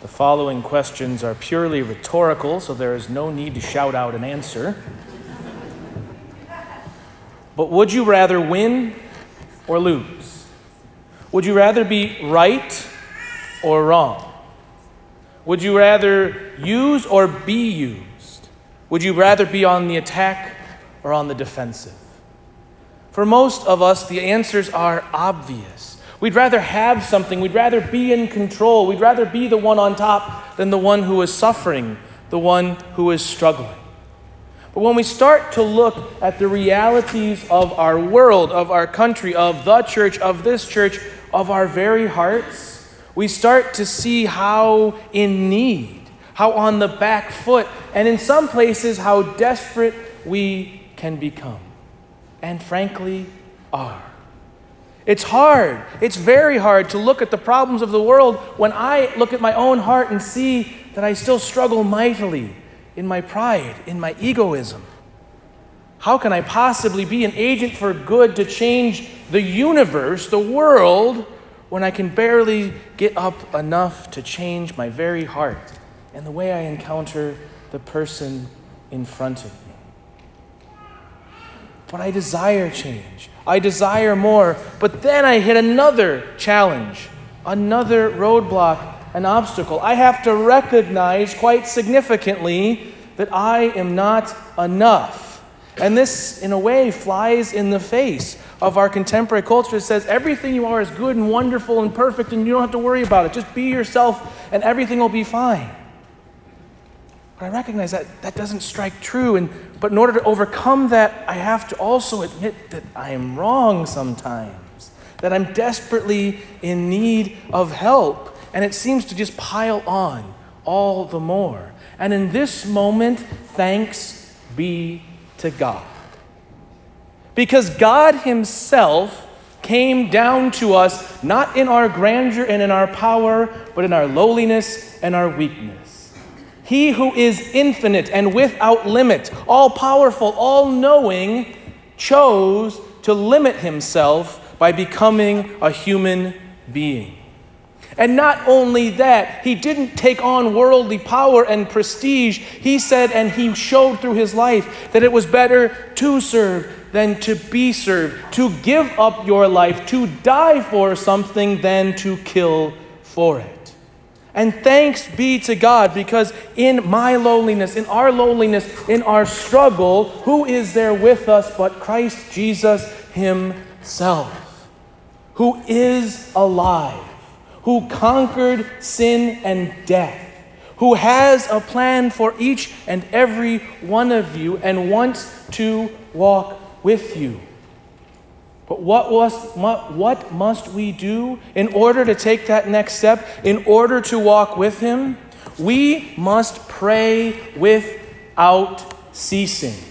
The following questions are purely rhetorical, so there is no need to shout out an answer. But would you rather win or lose? Would you rather be right or wrong? Would you rather use or be used? Would you rather be on the attack or on the defensive? For most of us, the answers are obvious. We'd rather have something, we'd rather be in control, we'd rather be the one on top than the one who is suffering, the one who is struggling. But when we start to look at the realities of our world, of our country, of the church, of this church, of our very hearts, we start to see how in need, how on the back foot, and in some places, how desperate we can become. And frankly, are. It's hard. It's very hard to look at the problems of the world when I look at my own heart and see that I still struggle mightily in my pride, in my egoism. How can I possibly be an agent for good to change the universe, the world, when I can barely get up enough to change my very heart and the way I encounter the person in front of me? But I desire change. I desire more. But then I hit another challenge, another roadblock, an obstacle. I have to recognize quite significantly that I am not enough. And this, in a way, flies in the face of our contemporary culture that says everything you are is good and wonderful and perfect, and you don't have to worry about it. Just be yourself, and everything will be fine. But I recognize that that doesn't strike true. And, but in order to overcome that, I have to also admit that I am wrong sometimes, that I'm desperately in need of help. And it seems to just pile on all the more. And in this moment, thanks be to God. Because God Himself came down to us not in our grandeur and in our power, but in our lowliness and our weakness. He who is infinite and without limit, all powerful, all knowing, chose to limit himself by becoming a human being. And not only that, he didn't take on worldly power and prestige. He said, and he showed through his life, that it was better to serve than to be served, to give up your life, to die for something than to kill for it. And thanks be to God because in my loneliness, in our loneliness, in our struggle, who is there with us but Christ Jesus Himself, who is alive, who conquered sin and death, who has a plan for each and every one of you and wants to walk with you. But what, was, what must we do in order to take that next step, in order to walk with Him? We must pray without ceasing.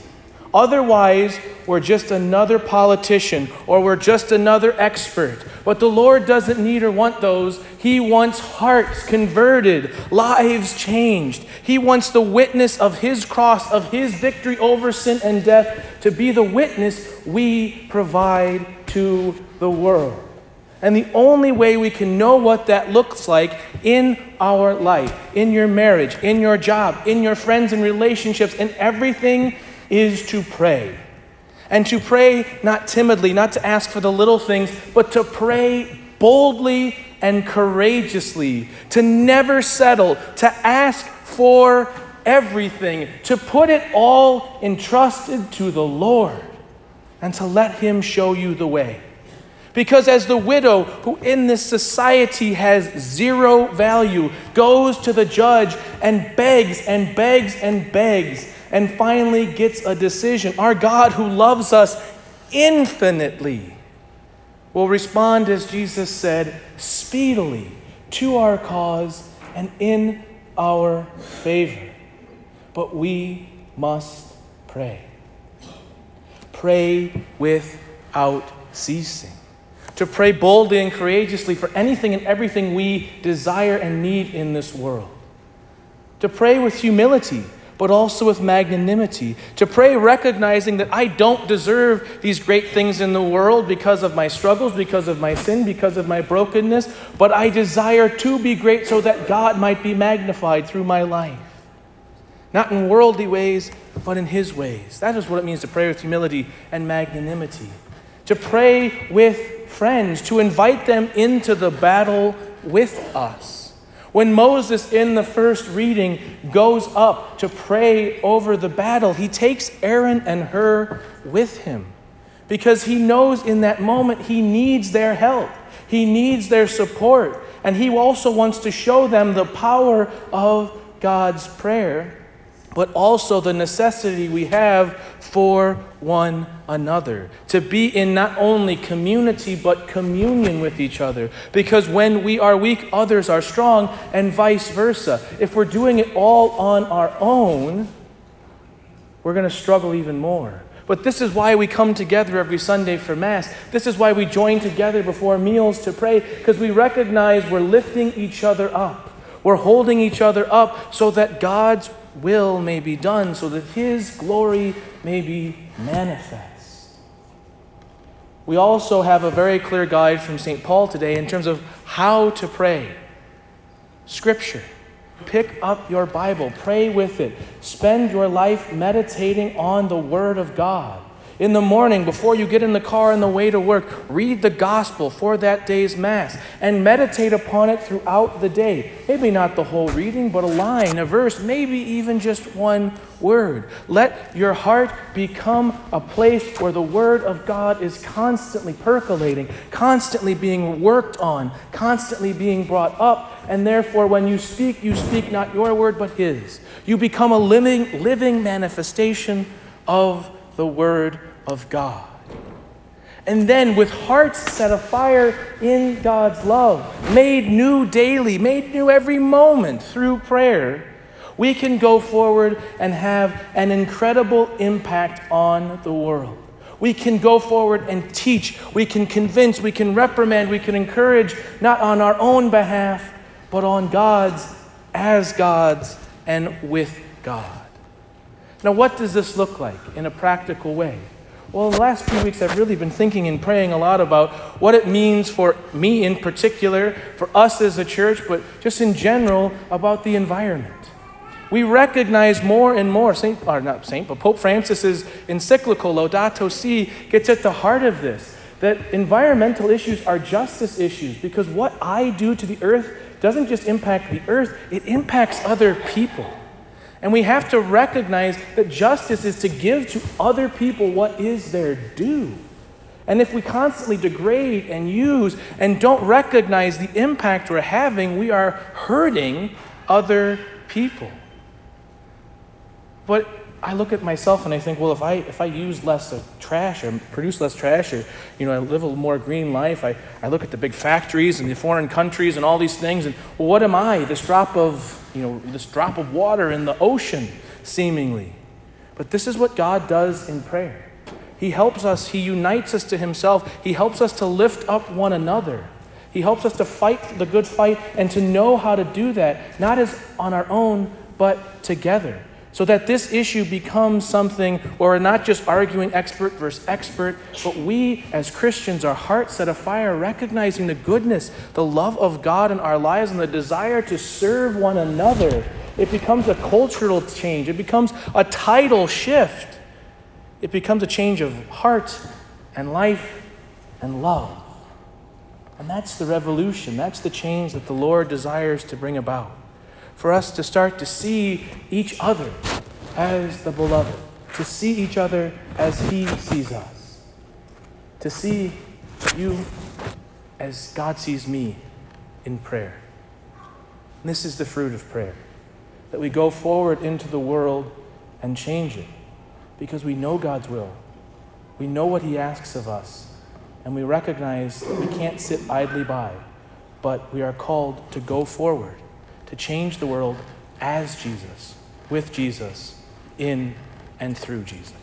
Otherwise, we're just another politician or we're just another expert. But the Lord doesn't need or want those. He wants hearts converted, lives changed. He wants the witness of His cross, of His victory over sin and death, to be the witness we provide to the world. And the only way we can know what that looks like in our life, in your marriage, in your job, in your friends and relationships, in everything is to pray. And to pray not timidly, not to ask for the little things, but to pray boldly and courageously, to never settle, to ask for everything, to put it all entrusted to the Lord, and to let Him show you the way. Because as the widow, who in this society has zero value, goes to the judge and begs and begs and begs, and finally gets a decision, our God, who loves us infinitely, will respond, as Jesus said, speedily to our cause and in our favor. But we must pray. Pray without ceasing. To pray boldly and courageously for anything and everything we desire and need in this world. To pray with humility but also with magnanimity. To pray recognizing that I don't deserve these great things in the world because of my struggles, because of my sin, because of my brokenness, but I desire to be great so that God might be magnified through my life. Not in worldly ways, but in His ways. That is what it means to pray with humility and magnanimity. To pray with friends, to invite them into the battle with us when Moses, in the first reading, goes up to pray over the battle, he takes Aaron and Hur with him. Because he knows in that moment he needs their help, he needs their support, and he also wants to show them the power of God's prayer but also the necessity we have for one another. To be in not only community, but communion with each other. Because when we are weak, others are strong, and vice versa. If we're doing it all on our own, we're going to struggle even more. But this is why we come together every Sunday for Mass. This is why we join together before meals to pray, because we recognize we're lifting each other up. We're holding each other up so that God's will may be done, so that His glory may be manifest. We also have a very clear guide from St. Paul today in terms of how to pray. Scripture. Pick up your Bible, pray with it, spend your life meditating on the Word of God. In the morning, before you get in the car on the way to work, read the gospel for that day's Mass and meditate upon it throughout the day. Maybe not the whole reading, but a line, a verse, maybe even just one word. Let your heart become a place where the Word of God is constantly percolating, constantly being worked on, constantly being brought up. And therefore, when you speak, you speak not your word, but His. You become a living, living manifestation of the Word of God. And then, with hearts set afire in God's love, made new daily, made new every moment through prayer, we can go forward and have an incredible impact on the world. We can go forward and teach, we can convince, we can reprimand, we can encourage, not on our own behalf, but on God's, as God's, and with God. Now, what does this look like in a practical way? Well, the last few weeks, I've really been thinking and praying a lot about what it means for me in particular, for us as a church, but just in general about the environment. We recognize more and more, Saint, or not Saint, but Pope Francis's encyclical Laudato Si gets at the heart of this that environmental issues are justice issues because what I do to the earth doesn't just impact the earth, it impacts other people. And we have to recognize that justice is to give to other people what is their due. And if we constantly degrade and use and don't recognize the impact we're having, we are hurting other people. But I look at myself and I think, well, if I if I use less of trash or produce less trash or you know I live a more green life, I, I look at the big factories and the foreign countries and all these things, and well, what am I? This drop of you know, this drop of water in the ocean, seemingly. But this is what God does in prayer. He helps us, He unites us to Himself, He helps us to lift up one another. He helps us to fight the good fight and to know how to do that, not as on our own, but together. So that this issue becomes something where we're not just arguing expert versus expert, but we as Christians, our hearts set afire, recognizing the goodness, the love of God in our lives, and the desire to serve one another. It becomes a cultural change, it becomes a tidal shift, it becomes a change of heart and life and love. And that's the revolution, that's the change that the Lord desires to bring about for us to start to see each other as the beloved, to see each other as He sees us, to see you as God sees me in prayer. And this is the fruit of prayer that we go forward into the world and change it because we know God's will. We know what He asks of us, and we recognize that we can't sit idly by, but we are called to go forward to change the world as Jesus, with Jesus, in and through Jesus.